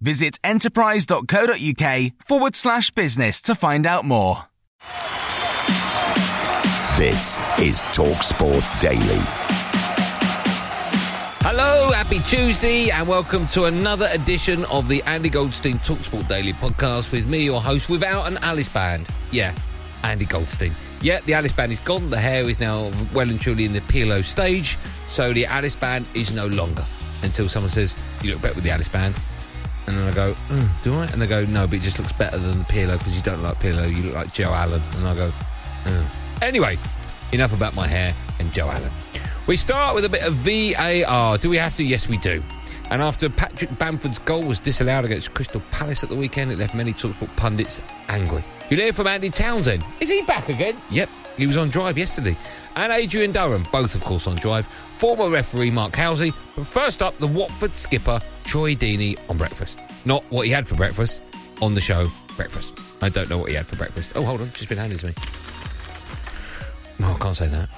Visit enterprise.co.uk forward slash business to find out more. This is TalkSport Daily. Hello, happy Tuesday, and welcome to another edition of the Andy Goldstein Talksport Daily podcast with me, your host, without an Alice band. Yeah, Andy Goldstein. Yeah, the Alice band is gone. The hair is now well and truly in the Pirlo stage, so the Alice band is no longer. Until someone says, You look better with the Alice band. And then I go, oh, Do I? And they go, No, but it just looks better than the Pirlo because you don't like Pirlo, you look like Joe Allen. And I go, oh. Anyway, enough about my hair and Joe Allen. We start with a bit of VAR. Do we have to? Yes, we do. And after Patrick Bamford's goal was disallowed against Crystal Palace at the weekend, it left many Talksport pundits angry. You'll hear from Andy Townsend. Is he back again? Yep, he was on drive yesterday. And Adrian Durham, both of course on drive. Former referee Mark Halsey. But first up, the Watford skipper Troy Deeney on breakfast. Not what he had for breakfast, on the show, breakfast. I don't know what he had for breakfast. Oh, hold on, just been handed to me. No, I can't say that.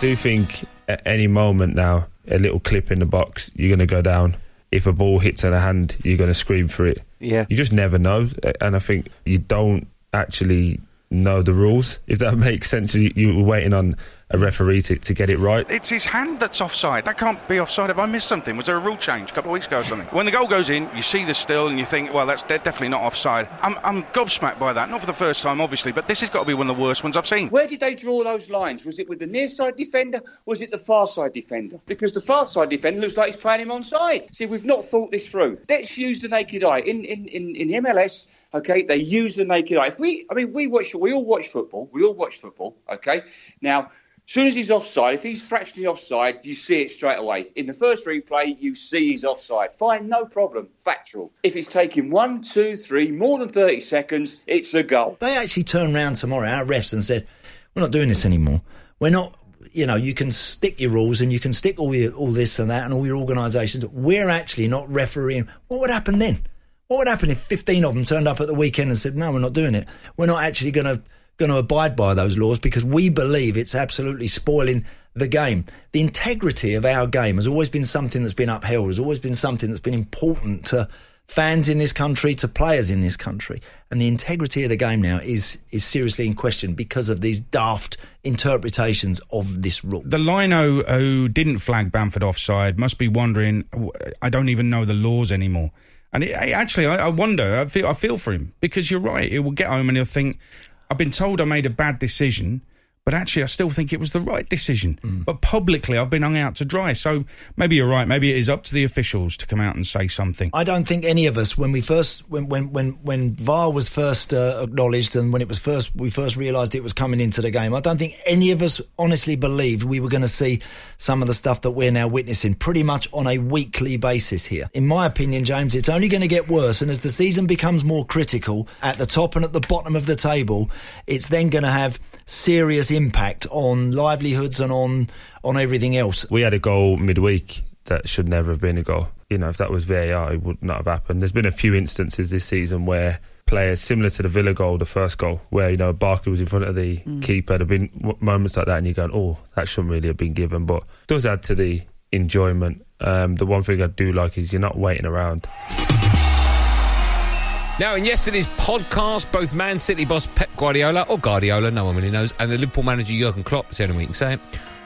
do you think at any moment now, a little clip in the box, you're going to go down. If a ball hits in a hand, you're going to scream for it. Yeah. You just never know. And I think you don't actually know the rules, if that makes sense. You, you're waiting on a referee to, to get it right. It's his hand that's offside. That can't be offside. Have I missed something? Was there a rule change a couple of weeks ago or something? When the goal goes in, you see the still and you think, well, that's de- definitely not offside. I'm, I'm gobsmacked by that. Not for the first time, obviously, but this has got to be one of the worst ones I've seen. Where did they draw those lines? Was it with the near side defender? Was it the far side defender? Because the far side defender looks like he's playing him on side. See, we've not thought this through. Let's use the naked eye. In in, in, in MLS, okay, they use the naked eye. If we, I mean, we watch, we all watch football. We all watch football, okay? Now, as soon as he's offside, if he's fractionally offside, you see it straight away. In the first replay, you see he's offside. Fine, no problem, factual. If it's taking one, two, three, more than 30 seconds, it's a goal. They actually turned around tomorrow, our refs, and said, "We're not doing this anymore. We're not." You know, you can stick your rules and you can stick all your all this and that and all your organisations. We're actually not refereeing. What would happen then? What would happen if 15 of them turned up at the weekend and said, "No, we're not doing it. We're not actually going to." going to abide by those laws because we believe it's absolutely spoiling the game. The integrity of our game has always been something that's been upheld, has always been something that's been important to fans in this country, to players in this country. And the integrity of the game now is is seriously in question because of these daft interpretations of this rule. The lino who didn't flag Bamford offside must be wondering, I don't even know the laws anymore. And it, actually, I, I wonder, I feel, I feel for him because you're right. He will get home and he'll think, I've been told I made a bad decision, but actually I still think it was the right decision. Mm. But publicly I've been hung out to dry. So maybe you're right. Maybe it is up to the officials to come out and say something. I don't think any of us, when we first, when when when, when VAR was first uh, acknowledged and when it was first, we first realised it was coming into the game. I don't think any of us honestly believed we were going to see some of the stuff that we're now witnessing pretty much on a weekly basis here. In my opinion, James, it's only going to get worse. And as the season becomes more critical at the top and at the bottom of the table, it's then going to have serious impact on livelihoods and on on everything else. We had a goal midweek that should never have been a goal. You know, if that was VAR, it would not have happened. There's been a few instances this season where players similar to the Villa goal, the first goal, where you know Barkley was in front of the mm. keeper. There've been moments like that, and you're going, "Oh, that shouldn't really have been given," but it does add to the enjoyment. Um, the one thing I do like is you're not waiting around. Now, in yesterday's podcast, both Man City boss Pep Guardiola, or Guardiola, no one really knows, and the Liverpool manager Jurgen Klopp, it's the only way you can say it,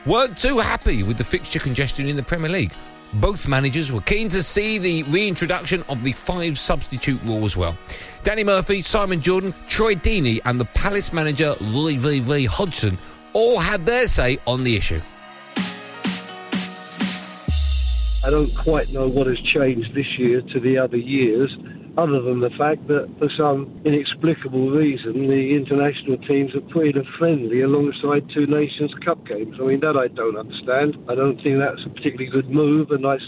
weren't too happy with the fixture congestion in the Premier League. Both managers were keen to see the reintroduction of the five substitute rule as well. Danny Murphy, Simon Jordan, Troy Deeney, and the Palace manager Roy V. V. Hodgson all had their say on the issue. I don't quite know what has changed this year to the other years, other than the fact that for some inexplicable reason, the international teams are putting a friendly alongside two Nations Cup games. I mean, that I don't understand. I don't think that's a particularly good move, and I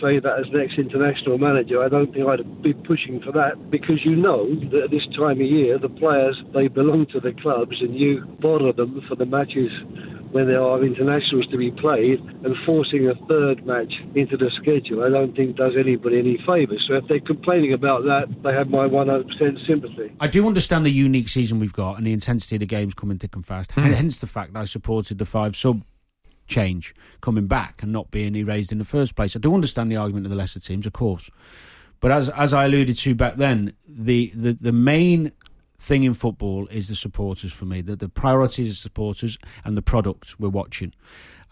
say that as next international manager, I don't think I'd be pushing for that because you know that at this time of year, the players, they belong to the clubs and you bother them for the matches when there are internationals to be played and forcing a third match into the schedule, I don't think does anybody any favours. So if they're complaining about that, they have my 100% sympathy. I do understand the unique season we've got and the intensity of the games coming thick and fast. Hmm. Hence the fact that I supported the five sub change coming back and not being erased in the first place. I do understand the argument of the lesser teams, of course. But as as I alluded to back then, the, the, the main thing in football is the supporters for me. The, the priority is the supporters and the product we're watching.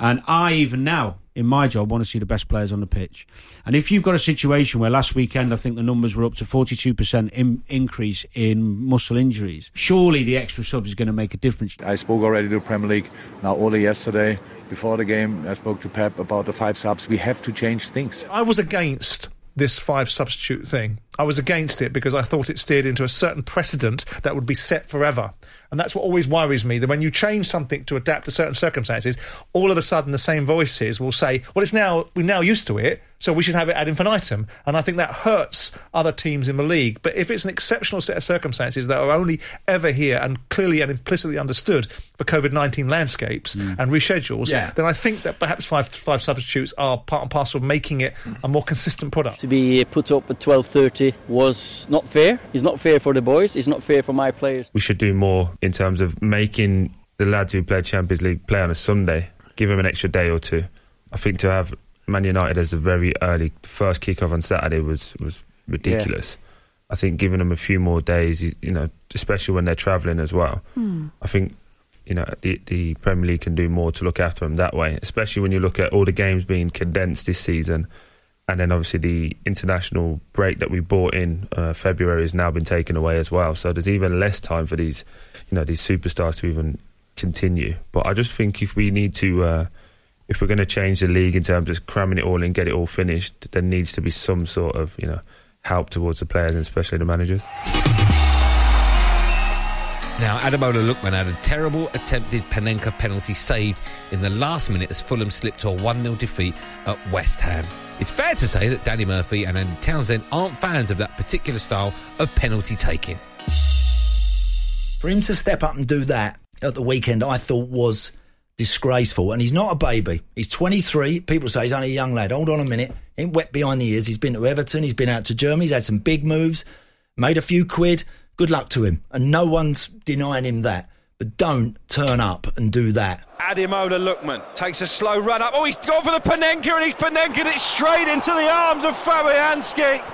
And I, even now, in my job, want to see the best players on the pitch. And if you've got a situation where last weekend I think the numbers were up to 42% in, increase in muscle injuries, surely the extra subs is going to make a difference. I spoke already to Premier League, now only yesterday. Before the game, I spoke to Pep about the five subs. We have to change things. I was against this five substitute thing. I was against it because I thought it steered into a certain precedent that would be set forever. And that's what always worries me that when you change something to adapt to certain circumstances, all of a sudden the same voices will say, well, it's now, we're now used to it, so we should have it ad infinitum. And I think that hurts other teams in the league. But if it's an exceptional set of circumstances that are only ever here and clearly and implicitly understood for COVID 19 landscapes mm. and reschedules, Yeah. then I think that perhaps five, five substitutes are part and parcel of making it a more consistent product. to be put up at 12.30 was not fair. It's not fair for the boys. It's not fair for my players. we should do more in terms of making the lads who play Champions League play on a Sunday, give them an extra day or two. I think to have Man United as the very early first kickoff on Saturday was was ridiculous. I think giving them a few more days, you- you know, especially when they're travelling as well. Hmm. I think you know the the Premier League can do more to look after them that way, especially when you look at all the games being condensed this season, and then obviously the international break that we bought in uh, February has now been taken away as well. So there's even less time for these, you know, these superstars to even continue. But I just think if we need to. Uh, if we're going to change the league in terms of cramming it all in, get it all finished, there needs to be some sort of, you know, help towards the players and especially the managers. Now, Ademola Lookman had a terrible attempted Panenka penalty saved in the last minute as Fulham slipped to a 1 0 defeat at West Ham. It's fair to say that Danny Murphy and Andy Townsend aren't fans of that particular style of penalty taking. For him to step up and do that at the weekend, I thought was disgraceful. And he's not a baby. He's 23. People say he's only a young lad. Hold on a minute. He ain't wet behind the ears. He's been to Everton. He's been out to Germany. He's had some big moves, made a few quid. Good luck to him. And no one's denying him that. But don't turn up and do that. Ademola Lookman takes a slow run up. Oh, he's gone for the Panenka and he's Panenka it straight into the arms of Fabianski.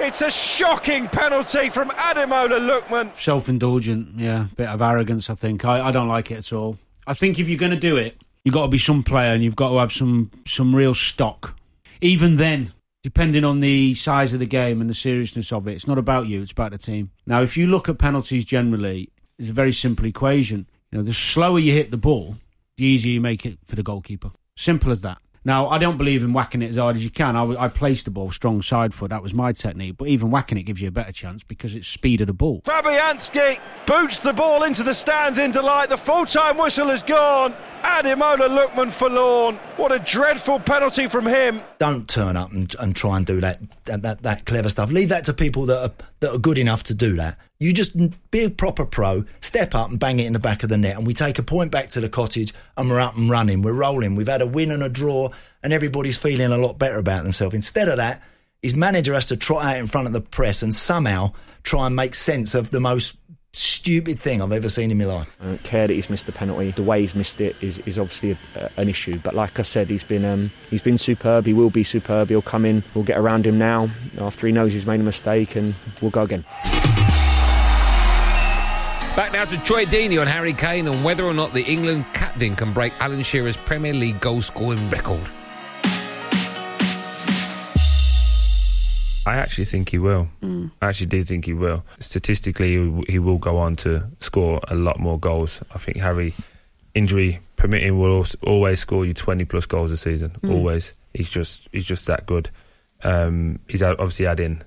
It's a shocking penalty from Ademola Lookman. Self indulgent, yeah, bit of arrogance. I think I, I don't like it at all. I think if you're going to do it, you've got to be some player and you've got to have some some real stock. Even then, depending on the size of the game and the seriousness of it, it's not about you; it's about the team. Now, if you look at penalties generally, it's a very simple equation. You know, the slower you hit the ball, the easier you make it for the goalkeeper. Simple as that. Now, I don't believe in whacking it as hard as you can. I, I placed the ball strong side foot. That was my technique. But even whacking it gives you a better chance because it's speed of the ball. Fabianski boots the ball into the stands in delight. The full time whistle has gone. Ademola Lookman forlorn. What a dreadful penalty from him. Don't turn up and, and try and do that, that that that clever stuff. Leave that to people that are that are good enough to do that. You just be a proper pro, step up and bang it in the back of the net, and we take a point back to the cottage, and we're up and running. We're rolling. We've had a win and a draw, and everybody's feeling a lot better about themselves. Instead of that, his manager has to trot out in front of the press and somehow try and make sense of the most stupid thing I've ever seen in my life. I don't care that he's missed the penalty. The way he's missed it is, is obviously a, an issue. But like I said, he's been um, he's been superb. He will be superb. He'll come in. We'll get around him now after he knows he's made a mistake, and we'll go again. Back now to Troy Deeney on Harry Kane and whether or not the England captain can break Alan Shearer's Premier League goal scoring record. I actually think he will. Mm. I actually do think he will. Statistically, he will go on to score a lot more goals. I think Harry, injury permitting, will always score you twenty plus goals a season. Mm. Always. He's just he's just that good. Um, he's obviously adding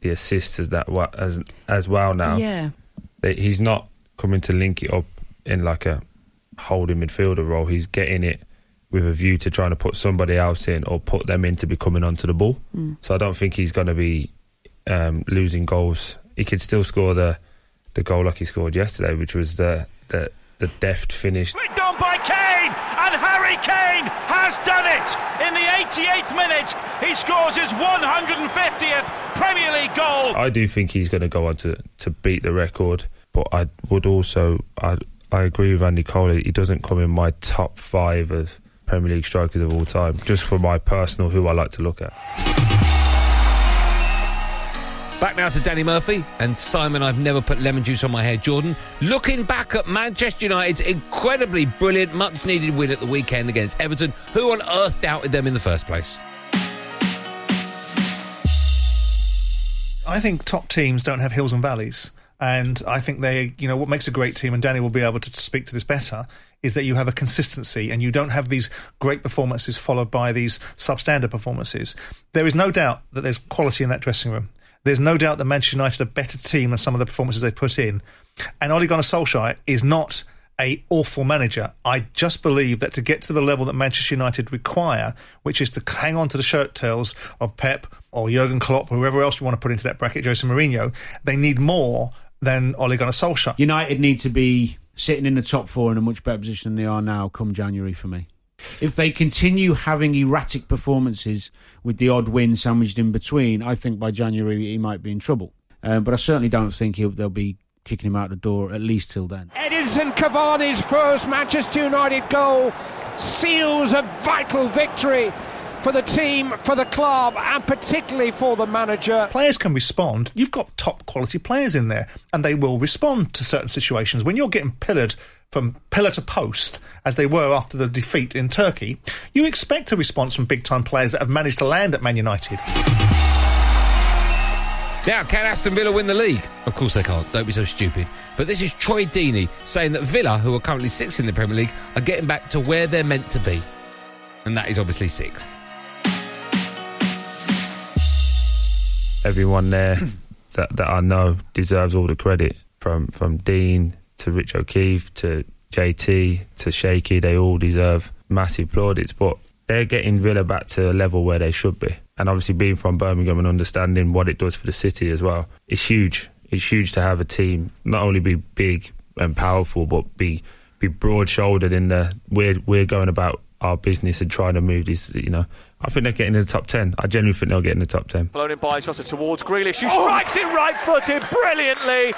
the assists as that as as well now. Yeah. He's not coming to link it up in like a holding midfielder role. He's getting it with a view to trying to put somebody else in or put them in to be coming onto the ball. Mm. So I don't think he's going to be um, losing goals. He could still score the the goal like he scored yesterday, which was the the, the deft finish. Flicked on by Kane, and Harry Kane has done it. In the 88th minute, he scores his 150th Premier League goal. I do think he's going to go on to, to beat the record, but I would also I I agree with Andy Cole. He doesn't come in my top five of Premier League strikers of all time, just for my personal who I like to look at. Back now to Danny Murphy and Simon. I've never put lemon juice on my hair. Jordan, looking back at Manchester United's incredibly brilliant, much needed win at the weekend against Everton. Who on earth doubted them in the first place? I think top teams don't have hills and valleys. And I think they, you know, what makes a great team, and Danny will be able to speak to this better, is that you have a consistency and you don't have these great performances followed by these substandard performances. There is no doubt that there's quality in that dressing room. There's no doubt that Manchester United are a better team than some of the performances they put in. And Ole Gunnar Solskjaer is not a awful manager. I just believe that to get to the level that Manchester United require, which is to hang on to the shirt tails of Pep or Jurgen Klopp or whoever else you want to put into that bracket, Jose Mourinho, they need more than Ole Gunnar Solskjaer. United need to be sitting in the top four in a much better position than they are now come January for me. If they continue having erratic performances with the odd win sandwiched in between, I think by January he might be in trouble. Um, but I certainly don't think they'll be kicking him out the door at least till then. Edinson Cavani's first Manchester United goal seals a vital victory for the team, for the club, and particularly for the manager. Players can respond. You've got top quality players in there, and they will respond to certain situations. When you're getting pillared from pillar to post, as they were after the defeat in Turkey, you expect a response from big time players that have managed to land at Man United. Now, can Aston Villa win the league? Of course they can't. Don't be so stupid. But this is Troy Deeney saying that Villa, who are currently sixth in the Premier League, are getting back to where they're meant to be. And that is obviously sixth. Everyone there that, that I know deserves all the credit from from Dean to Rich O'Kelly to JT to Shaky. They all deserve massive plaudits, but they're getting Villa back to a level where they should be. And obviously, being from Birmingham and understanding what it does for the city as well, it's huge. It's huge to have a team not only be big and powerful, but be be broad shouldered in the we're we're going about our business and trying to move this, You know, I think they're getting in the top ten. I genuinely think they'll get in the top ten. Blown in by Jota towards Grealish, who strikes it right footed brilliantly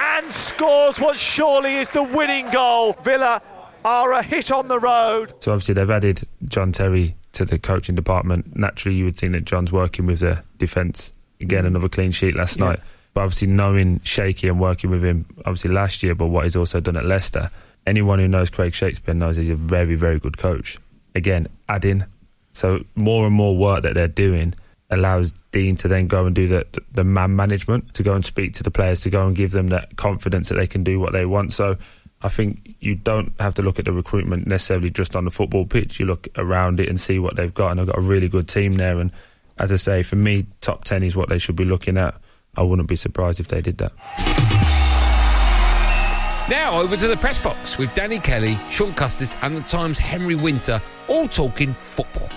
and scores what surely is the winning goal. Villa are a hit on the road. So obviously they've added John Terry to the coaching department. Naturally, you would think that John's working with the defence. Again, another clean sheet last Yeah. night. But obviously knowing Shaky and working with him, obviously last year, but what he's also done at Leicester. Anyone who knows Craig Shakespeare knows he's a very, very good coach. Again, adding. So more and more work that they're doing allows Dean to then go and do the the man management, to go and speak to the players, to go and give them that confidence that they can do what they want. So I think you don't have to look at the recruitment necessarily just on the football pitch. You look around it and see what they've got, and they've got a really good team there. And as I say, for me, top ten is what they should be looking at. I wouldn't be surprised if they did that. Now over to the press box with Danny Kelly, Sean Custis, and the Times' Henry Winter, all talking football.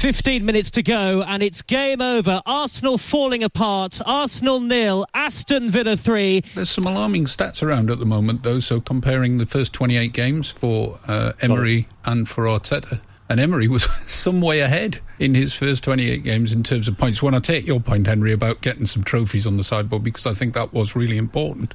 15 minutes to go and it's game over. Arsenal falling apart. Arsenal nil. Aston Villa three. There's some alarming stats around at the moment, though. So comparing the first 28 games for uh, Emery and for Arteta, and Emery was some way ahead in his first 28 games in terms of points. When I take your point, Henry, about getting some trophies on the sideboard, because I think that was really important.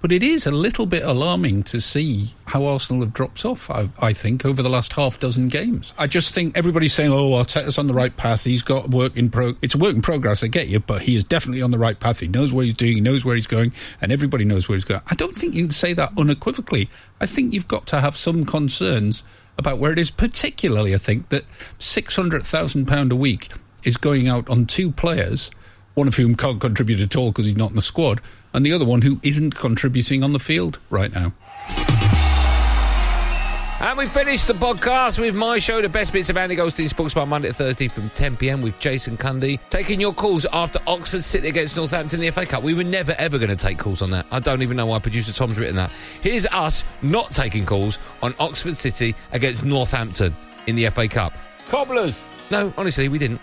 But it is a little bit alarming to see how Arsenal have dropped off, I, I think, over the last half dozen games. I just think everybody's saying, oh, Arteta's on the right path. He's got work in pro. It's a work in progress, I get you, but he is definitely on the right path. He knows what he's doing, he knows where he's going, and everybody knows where he's going. I don't think you can say that unequivocally. I think you've got to have some concerns about where it is. Particularly, I think that six hundred thousand pound a week is going out on two players, one of whom can't contribute at all because he's not in the squad, and the other one who isn't contributing on the field right now. And we finished the podcast with my show, the best bits of Andy Goldstein Sports Bar, Monday to Thursday from 10 pm with Jason Cundy. Taking your calls after Oxford City against Northampton in the FA Cup. We were never ever going to take calls on that. I don't even know why producer Tom's written that. Here's us not taking calls on Oxford City against Northampton in the FA Cup. Cobblers! No, honestly, we didn't.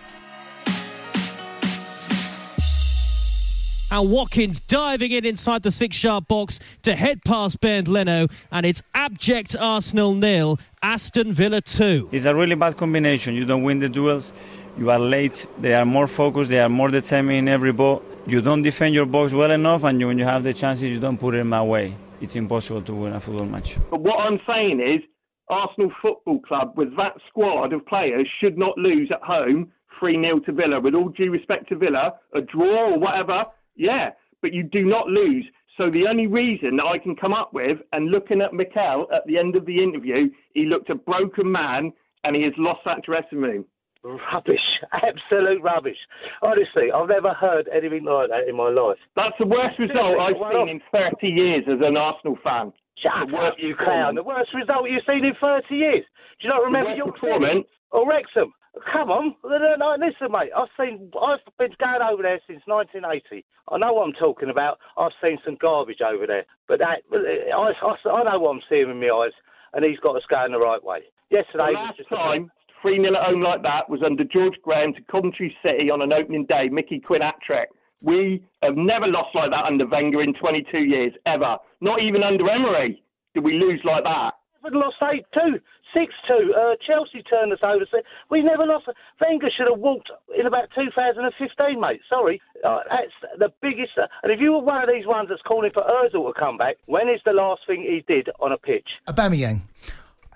And Watkins diving in inside the six yard box to head past Bernd Leno, and it's abject Arsenal nil, Aston Villa 2. It's a really bad combination. You don't win the duels, you are late, they are more focused, they are more determined in every ball. You don't defend your box well enough, and you, when you have the chances, you don't put them away. It's impossible to win a football match. But what I'm saying is, Arsenal Football Club, with that squad of players, should not lose at home 3 0 to Villa. With all due respect to Villa, a draw or whatever, yeah, but you do not lose. So the only reason that I can come up with, and looking at Mikel at the end of the interview, he looked a broken man and he has lost that dressing room. Rubbish, absolute rubbish. Honestly, I've never heard anything like that in my life. That's the worst result I've seen in 30 years as an Arsenal fan. Shut The up, worst you clown. The worst result you've seen in 30 years. Do you not remember your performance? Or Wrexham? Come on. Listen, mate, I've seen, I've been going over there since 1980. I know what I'm talking about. I've seen some garbage over there. But that, uh, I, I, I know what I'm seeing in my eyes, and he's got us going the right way. Yesterday the was last just time 3 0 at home like that was under George Graham to Coventry City on an opening day, Mickey Quinn at trick. We have never lost like that under Wenger in 22 years, ever. Not even under Emery did we lose like that. We'd lost 8 2, 6 2. Uh, Chelsea turned us over. We never lost. Wenger should have walked in about 2015, mate. Sorry. Uh, that's the biggest. Uh, and if you were one of these ones that's calling for Ozil to come back, when is the last thing he did on a pitch? Aubameyang,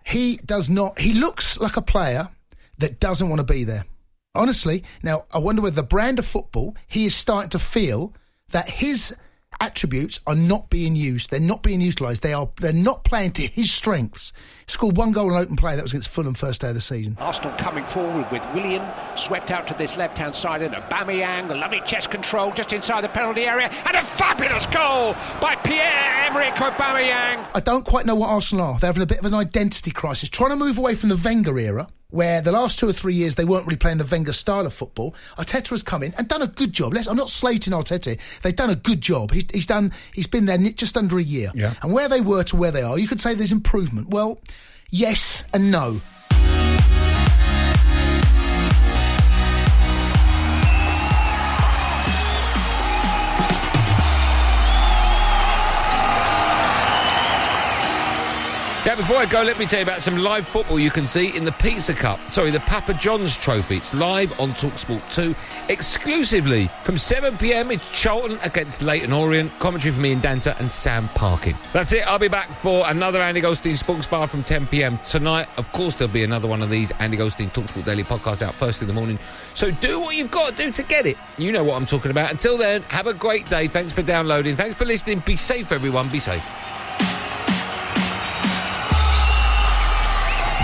he does not. He looks like a player that doesn't want to be there. Honestly, now I wonder whether the brand of football he is starting to feel that his attributes are not being used. They're not being utilised. They are. They're not playing to his strengths. He scored one goal in open play. That was against Fulham first day of the season. Arsenal coming forward with Willian swept out to this left-hand side and Aubameyang, lovely chest control just inside the penalty area, and a fabulous goal by Pierre-Emerick Aubameyang. I don't quite know what Arsenal are. They're having a bit of an identity crisis, trying to move away from the Wenger era, where the last two or three years they weren't really playing the Wenger style of football. Arteta has come in and done a good job. Let's, I'm not slating Arteta. They've done a good job. He's, he's done. He's been there just under a year. Yeah. And where they were to where they are, you could say there's improvement. Well, yes and no. Before I go, let me tell you about some live football you can see in the Pizza Cup. Sorry, the Papa John's Trophy. It's live on Talksport 2, exclusively from 7 pm. It's Charlton against Leyton Orient. Commentary from me and Danta and Sam Parkin. That's it. I'll be back for another Andy Goldstein Sports Bar from 10 pm tonight. Of course, there'll be another one of these Andy Goldstein Talksport Daily podcasts out first in the morning. So do what you've got to do to get it. You know what I'm talking about. Until then, have a great day. Thanks for downloading. Thanks for listening. Be safe, everyone. Be safe.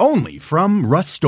Only from Rust